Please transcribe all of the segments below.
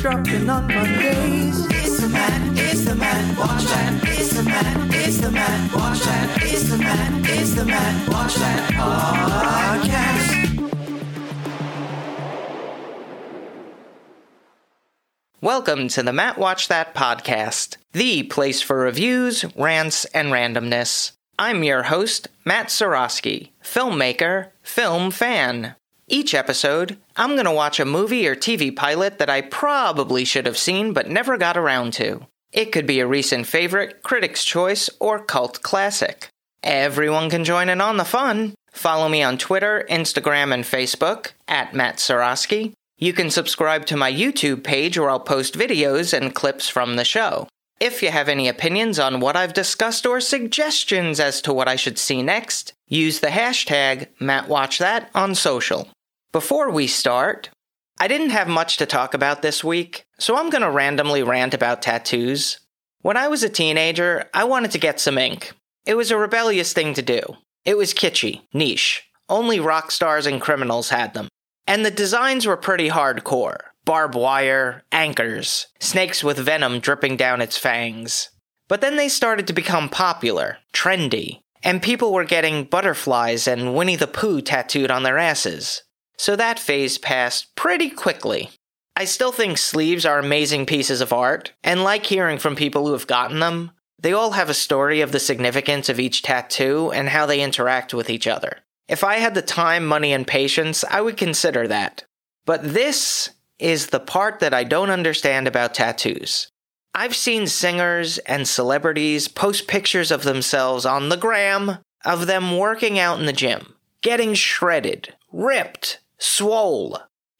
dropping on Mondays. It's the man, it's the man, watch that. It's the man, it's the man, watch that. It's the man, it's the man, watch that podcast. Welcome to the Matt Watch That podcast, the place for reviews, rants, and randomness. I'm your host, Matt Sorosky, filmmaker, film fan. Each episode, I'm going to watch a movie or TV pilot that I probably should have seen but never got around to. It could be a recent favorite, critic's choice, or cult classic. Everyone can join in on the fun. Follow me on Twitter, Instagram, and Facebook at Matt Sorosky. You can subscribe to my YouTube page where I'll post videos and clips from the show. If you have any opinions on what I've discussed or suggestions as to what I should see next, use the hashtag MattWatchThat on social. Before we start, I didn't have much to talk about this week, so I'm going to randomly rant about tattoos. When I was a teenager, I wanted to get some ink. It was a rebellious thing to do. It was kitschy, niche. Only rock stars and criminals had them. And the designs were pretty hardcore barbed wire, anchors, snakes with venom dripping down its fangs. But then they started to become popular, trendy, and people were getting butterflies and Winnie the Pooh tattooed on their asses. So that phase passed pretty quickly. I still think sleeves are amazing pieces of art, and like hearing from people who have gotten them, they all have a story of the significance of each tattoo and how they interact with each other. If I had the time, money, and patience, I would consider that. But this is the part that I don't understand about tattoos. I've seen singers and celebrities post pictures of themselves on the gram of them working out in the gym, getting shredded, ripped, swole.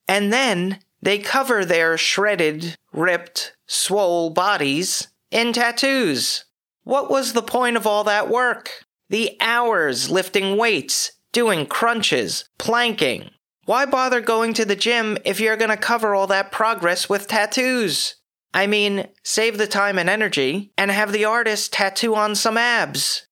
And then they cover their shredded, ripped, swole bodies in tattoos. What was the point of all that work? The hours lifting weights, doing crunches, planking. Why bother going to the gym if you're going to cover all that progress with tattoos? I mean, save the time and energy and have the artist tattoo on some abs.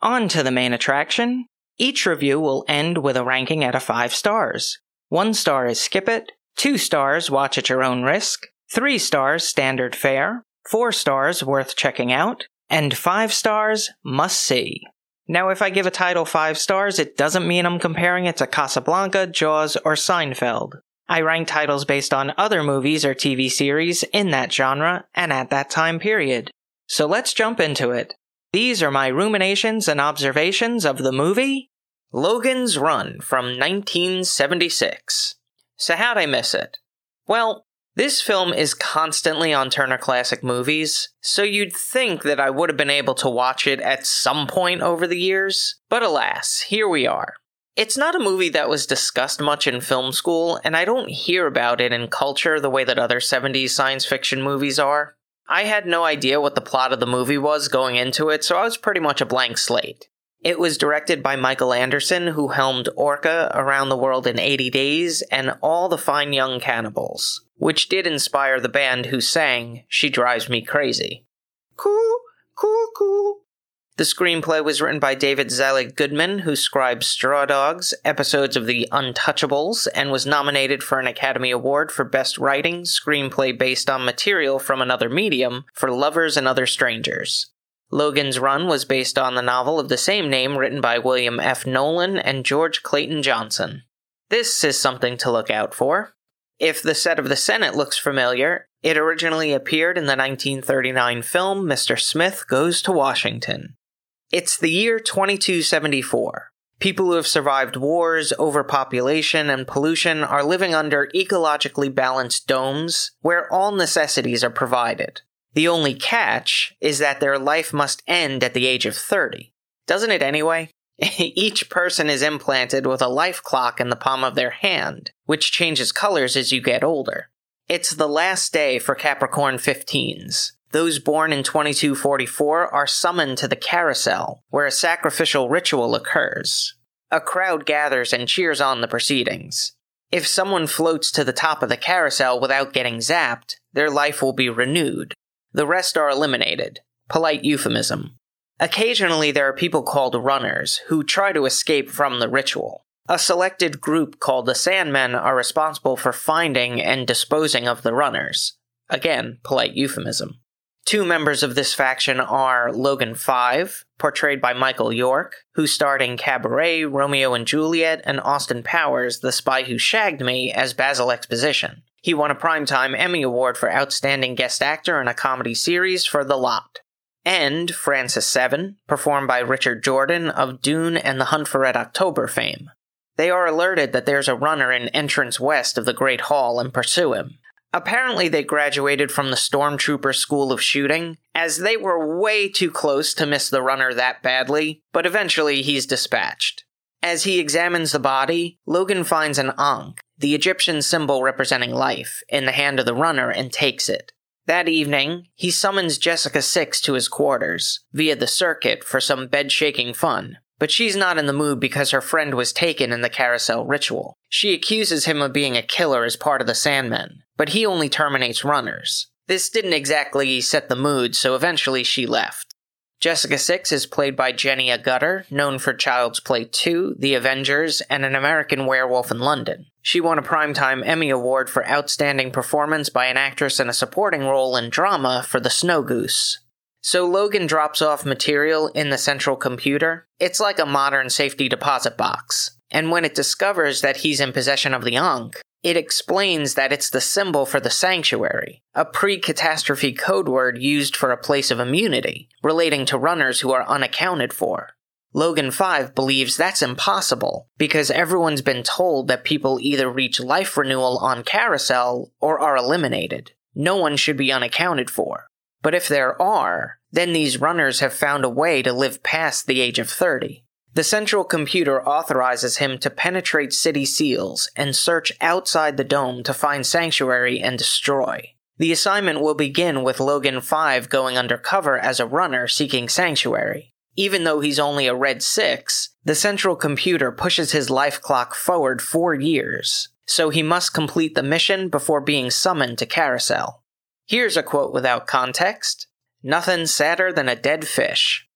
On to the main attraction. Each review will end with a ranking out of 5 stars. 1 star is skip it, 2 stars watch at your own risk, 3 stars standard fare, 4 stars worth checking out, and 5 stars must see. Now, if I give a title 5 stars, it doesn't mean I'm comparing it to Casablanca, Jaws, or Seinfeld. I rank titles based on other movies or TV series in that genre and at that time period. So let's jump into it. These are my ruminations and observations of the movie Logan's Run from 1976. So, how'd I miss it? Well, this film is constantly on Turner Classic Movies, so you'd think that I would have been able to watch it at some point over the years, but alas, here we are. It's not a movie that was discussed much in film school, and I don't hear about it in culture the way that other 70s science fiction movies are. I had no idea what the plot of the movie was going into it, so I was pretty much a blank slate. It was directed by Michael Anderson, who helmed Orca Around the World in 80 Days and All the Fine Young Cannibals, which did inspire the band who sang She Drives Me Crazy. Cool, cool, cool. The screenplay was written by David Zelig Goodman, who scribed Straw Dogs, episodes of The Untouchables, and was nominated for an Academy Award for Best Writing Screenplay based on material from another medium for Lovers and Other Strangers. Logan's Run was based on the novel of the same name written by William F. Nolan and George Clayton Johnson. This is something to look out for. If the set of the Senate looks familiar, it originally appeared in the 1939 film Mr. Smith Goes to Washington. It's the year 2274. People who have survived wars, overpopulation, and pollution are living under ecologically balanced domes where all necessities are provided. The only catch is that their life must end at the age of 30. Doesn't it anyway? Each person is implanted with a life clock in the palm of their hand, which changes colors as you get older. It's the last day for Capricorn 15s. Those born in 2244 are summoned to the carousel, where a sacrificial ritual occurs. A crowd gathers and cheers on the proceedings. If someone floats to the top of the carousel without getting zapped, their life will be renewed. The rest are eliminated. Polite euphemism. Occasionally, there are people called runners who try to escape from the ritual. A selected group called the Sandmen are responsible for finding and disposing of the runners. Again, polite euphemism. Two members of this faction are Logan Five, portrayed by Michael York, who starred in Cabaret, Romeo and Juliet, and Austin Powers, The Spy Who Shagged Me, as Basil Exposition. He won a Primetime Emmy Award for Outstanding Guest Actor in a Comedy Series for The Lot. And Francis Seven, performed by Richard Jordan of Dune and The Hunt for Red October fame. They are alerted that there's a runner in entrance west of the Great Hall and pursue him. Apparently, they graduated from the Stormtrooper School of Shooting, as they were way too close to miss the runner that badly, but eventually he's dispatched. As he examines the body, Logan finds an Ankh, the Egyptian symbol representing life, in the hand of the runner and takes it. That evening, he summons Jessica Six to his quarters, via the circuit, for some bed shaking fun, but she's not in the mood because her friend was taken in the carousel ritual. She accuses him of being a killer as part of the Sandmen, but he only terminates runners. This didn't exactly set the mood, so eventually she left. Jessica Six is played by Jenny Agutter, known for Child's Play 2, The Avengers, and An American Werewolf in London. She won a Primetime Emmy Award for Outstanding Performance by an Actress in a Supporting Role in Drama for The Snow Goose. So Logan drops off material in the central computer. It's like a modern safety deposit box. And when it discovers that he's in possession of the Ankh, it explains that it's the symbol for the sanctuary, a pre catastrophe code word used for a place of immunity, relating to runners who are unaccounted for. Logan 5 believes that's impossible because everyone's been told that people either reach life renewal on Carousel or are eliminated. No one should be unaccounted for. But if there are, then these runners have found a way to live past the age of 30. The central computer authorizes him to penetrate city seals and search outside the dome to find sanctuary and destroy. The assignment will begin with Logan 5 going undercover as a runner seeking sanctuary. Even though he's only a red 6, the central computer pushes his life clock forward four years, so he must complete the mission before being summoned to Carousel. Here's a quote without context Nothing sadder than a dead fish.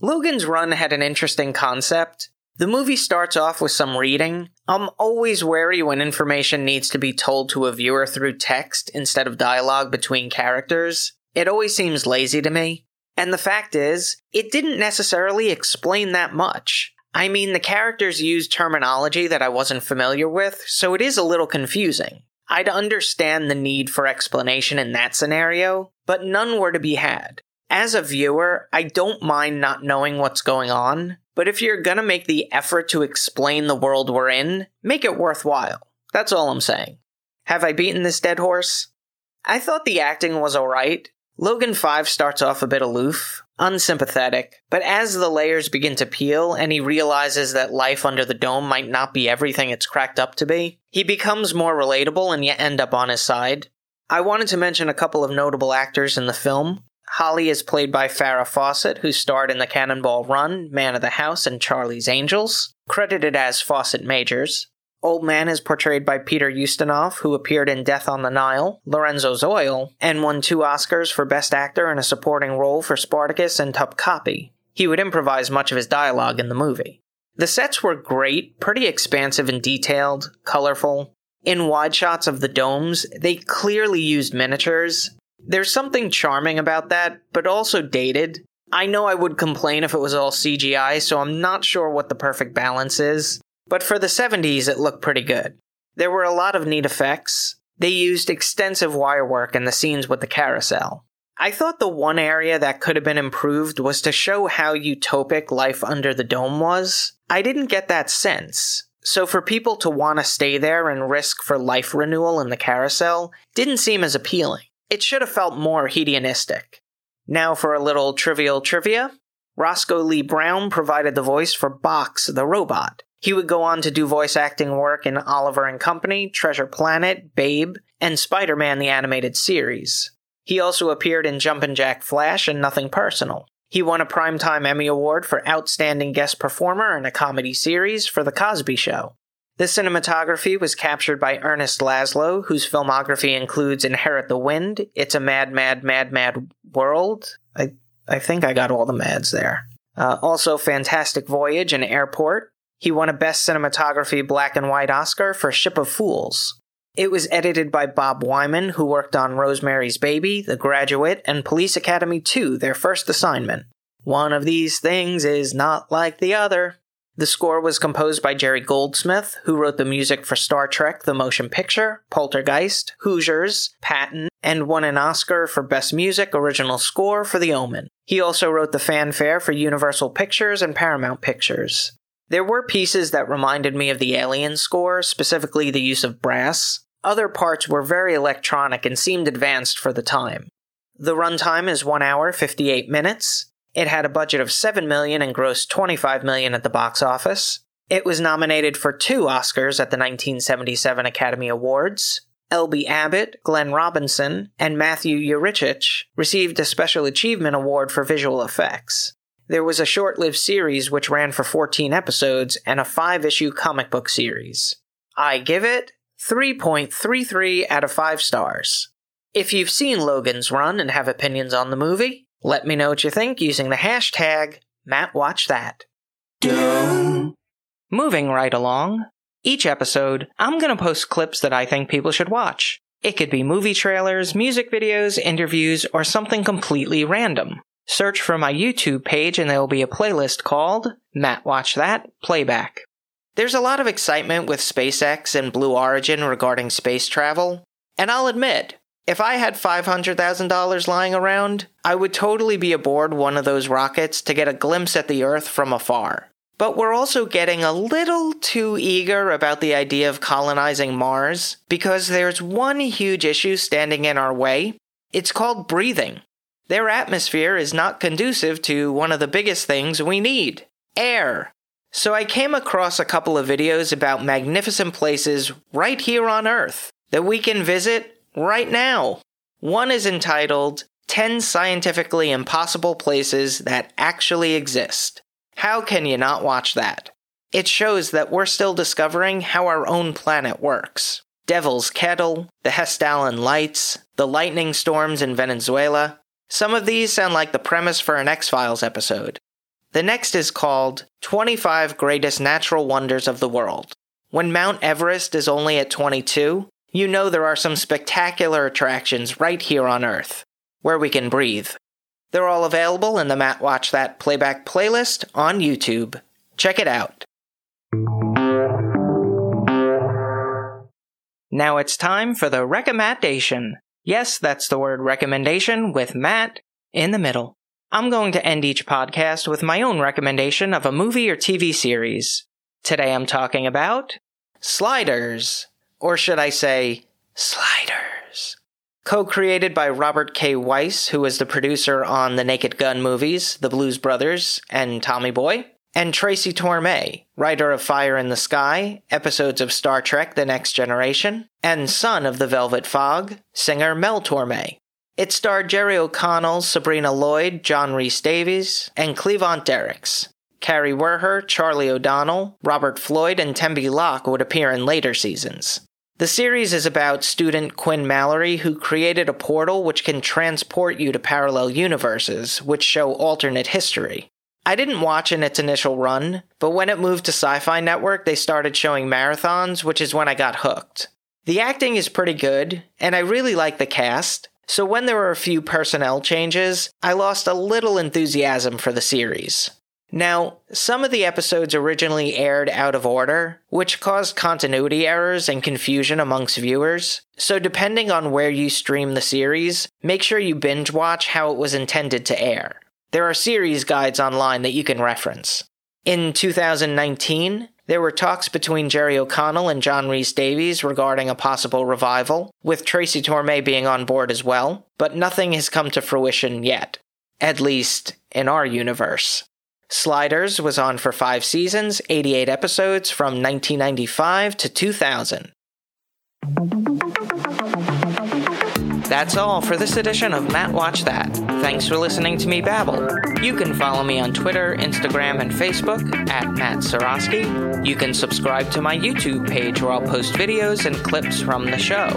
Logan's Run had an interesting concept. The movie starts off with some reading. I'm always wary when information needs to be told to a viewer through text instead of dialogue between characters. It always seems lazy to me. And the fact is, it didn't necessarily explain that much. I mean, the characters used terminology that I wasn't familiar with, so it is a little confusing. I'd understand the need for explanation in that scenario, but none were to be had. As a viewer, I don't mind not knowing what's going on, but if you're gonna make the effort to explain the world we're in, make it worthwhile. That's all I'm saying. Have I beaten this dead horse? I thought the acting was alright. Logan 5 starts off a bit aloof, unsympathetic, but as the layers begin to peel and he realizes that life under the dome might not be everything it's cracked up to be, he becomes more relatable and you end up on his side. I wanted to mention a couple of notable actors in the film. Holly is played by Farrah Fawcett, who starred in the Cannonball Run, Man of the House, and Charlie's Angels, credited as Fawcett Majors. Old Man is portrayed by Peter Ustinov, who appeared in Death on the Nile, Lorenzo's Oil, and won two Oscars for Best Actor in a Supporting Role for Spartacus and Topkapi. He would improvise much of his dialogue in the movie. The sets were great, pretty expansive and detailed, colorful. In wide shots of the domes, they clearly used miniatures. There's something charming about that, but also dated. I know I would complain if it was all CGI, so I'm not sure what the perfect balance is. But for the 70s, it looked pretty good. There were a lot of neat effects. They used extensive wire work in the scenes with the carousel. I thought the one area that could have been improved was to show how utopic life under the dome was. I didn't get that sense. So for people to want to stay there and risk for life renewal in the carousel didn't seem as appealing. It should have felt more hedonistic. Now for a little trivial trivia. Roscoe Lee Browne provided the voice for Box the robot. He would go on to do voice acting work in Oliver and Company, Treasure Planet, Babe, and Spider-Man the Animated Series. He also appeared in Jumpin' Jack Flash and Nothing Personal. He won a Primetime Emmy Award for Outstanding Guest Performer in a Comedy Series for The Cosby Show. The cinematography was captured by Ernest Laszlo, whose filmography includes Inherit the Wind, It's a Mad, Mad, Mad, Mad World. I, I think I got all the mads there. Uh, also, Fantastic Voyage and Airport, He won a Best Cinematography Black and White Oscar for Ship of Fools. It was edited by Bob Wyman, who worked on Rosemary's Baby, The Graduate, and Police Academy 2, their first assignment. One of these things is not like the other. The score was composed by Jerry Goldsmith, who wrote the music for Star Trek The Motion Picture, Poltergeist, Hoosiers, Patton, and won an Oscar for Best Music Original Score for The Omen. He also wrote the fanfare for Universal Pictures and Paramount Pictures. There were pieces that reminded me of the Alien score, specifically the use of brass. Other parts were very electronic and seemed advanced for the time. The runtime is 1 hour 58 minutes. It had a budget of 7 million and grossed 25 million at the box office. It was nominated for two Oscars at the 1977 Academy Awards. L. B. Abbott, Glenn Robinson, and Matthew Yuricich received a Special Achievement Award for visual effects. There was a short lived series which ran for 14 episodes and a five issue comic book series. I give it 3.33 out of 5 stars. If you've seen Logan's Run and have opinions on the movie, let me know what you think using the hashtag MattWatchThat. Moving right along, each episode, I'm going to post clips that I think people should watch. It could be movie trailers, music videos, interviews, or something completely random. Search for my YouTube page and there will be a playlist called Matt Watch That Playback. There's a lot of excitement with SpaceX and Blue Origin regarding space travel, and I'll admit, if I had $500,000 lying around, I would totally be aboard one of those rockets to get a glimpse at the Earth from afar. But we're also getting a little too eager about the idea of colonizing Mars because there's one huge issue standing in our way. It's called breathing. Their atmosphere is not conducive to one of the biggest things we need air. So I came across a couple of videos about magnificent places right here on Earth that we can visit right now. One is entitled 10 Scientifically Impossible Places That Actually Exist. How can you not watch that? It shows that we're still discovering how our own planet works. Devil's Kettle, the Hessdalen Lights, the lightning storms in Venezuela. Some of these sound like the premise for an X Files episode. The next is called 25 Greatest Natural Wonders of the World. When Mount Everest is only at 22, you know there are some spectacular attractions right here on Earth, where we can breathe. They're all available in the Matt Watch That playback playlist on YouTube. Check it out. Now it's time for the recommendation. Yes, that's the word recommendation with Matt in the middle. I'm going to end each podcast with my own recommendation of a movie or TV series. Today I'm talking about Sliders, or should I say, Sliders. Co created by Robert K. Weiss, who was the producer on the Naked Gun movies, The Blues Brothers, and Tommy Boy, and Tracy Torme, writer of Fire in the Sky, episodes of Star Trek The Next Generation, and son of the Velvet Fog, singer Mel Torme. It starred Jerry O'Connell, Sabrina Lloyd, John Rhys Davies, and Cleavant Derricks. Kari Wuhrer, Charlie O'Connell, Robert Floyd, and Tembi Locke would appear in later seasons. The series is about student Quinn Mallory, who created a portal which can transport you to parallel universes, which show alternate history. I didn't watch in its initial run, but when it moved to Sci Fi Network, they started showing marathons, which is when I got hooked. The acting is pretty good, and I really like the cast, so when there were a few personnel changes, I lost a little enthusiasm for the series. Now, some of the episodes originally aired out of order, which caused continuity errors and confusion amongst viewers. So, depending on where you stream the series, make sure you binge watch how it was intended to air. There are series guides online that you can reference. In 2019, there were talks between Jerry O'Connell and John Rhys Davies regarding a possible revival, with Tracy Torme being on board as well, but nothing has come to fruition yet. At least in our universe. Sliders was on for five seasons, 88 episodes from 1995 to 2000. That's all for this edition of Matt Watch That. Thanks for listening to me babble. You can follow me on Twitter, Instagram, and Facebook at Matt Sorosky. You can subscribe to my YouTube page where I'll post videos and clips from the show.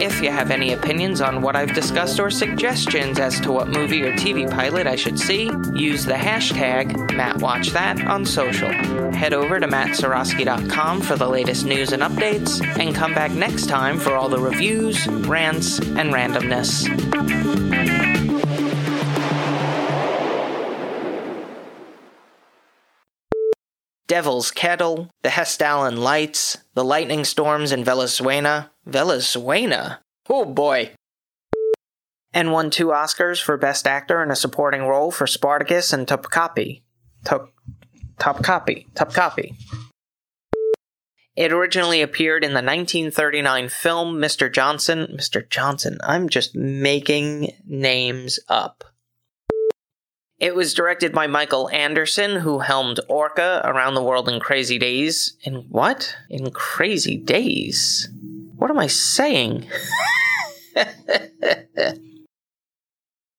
If you have any opinions on what I've discussed or suggestions as to what movie or TV pilot I should see, use the hashtag MattWatchThat on social. Head over to mattsorosky.com for the latest news and updates, and come back next time for all the reviews, rants, and randomness. Devil's Kettle, the Hessdalen Lights, the lightning storms in Venezuela. Venezuela? Oh boy. And won two Oscars for Best Actor in a Supporting Role for Spartacus and Topkapi. Top, Topkapi. Topkapi. It originally appeared in the 1939 film Mr. Johnson. Mr. Johnson, I'm just making names up. It was directed by Michael Anderson, who helmed Orca Around the World in Crazy Days. In what? In Crazy Days? What am I saying?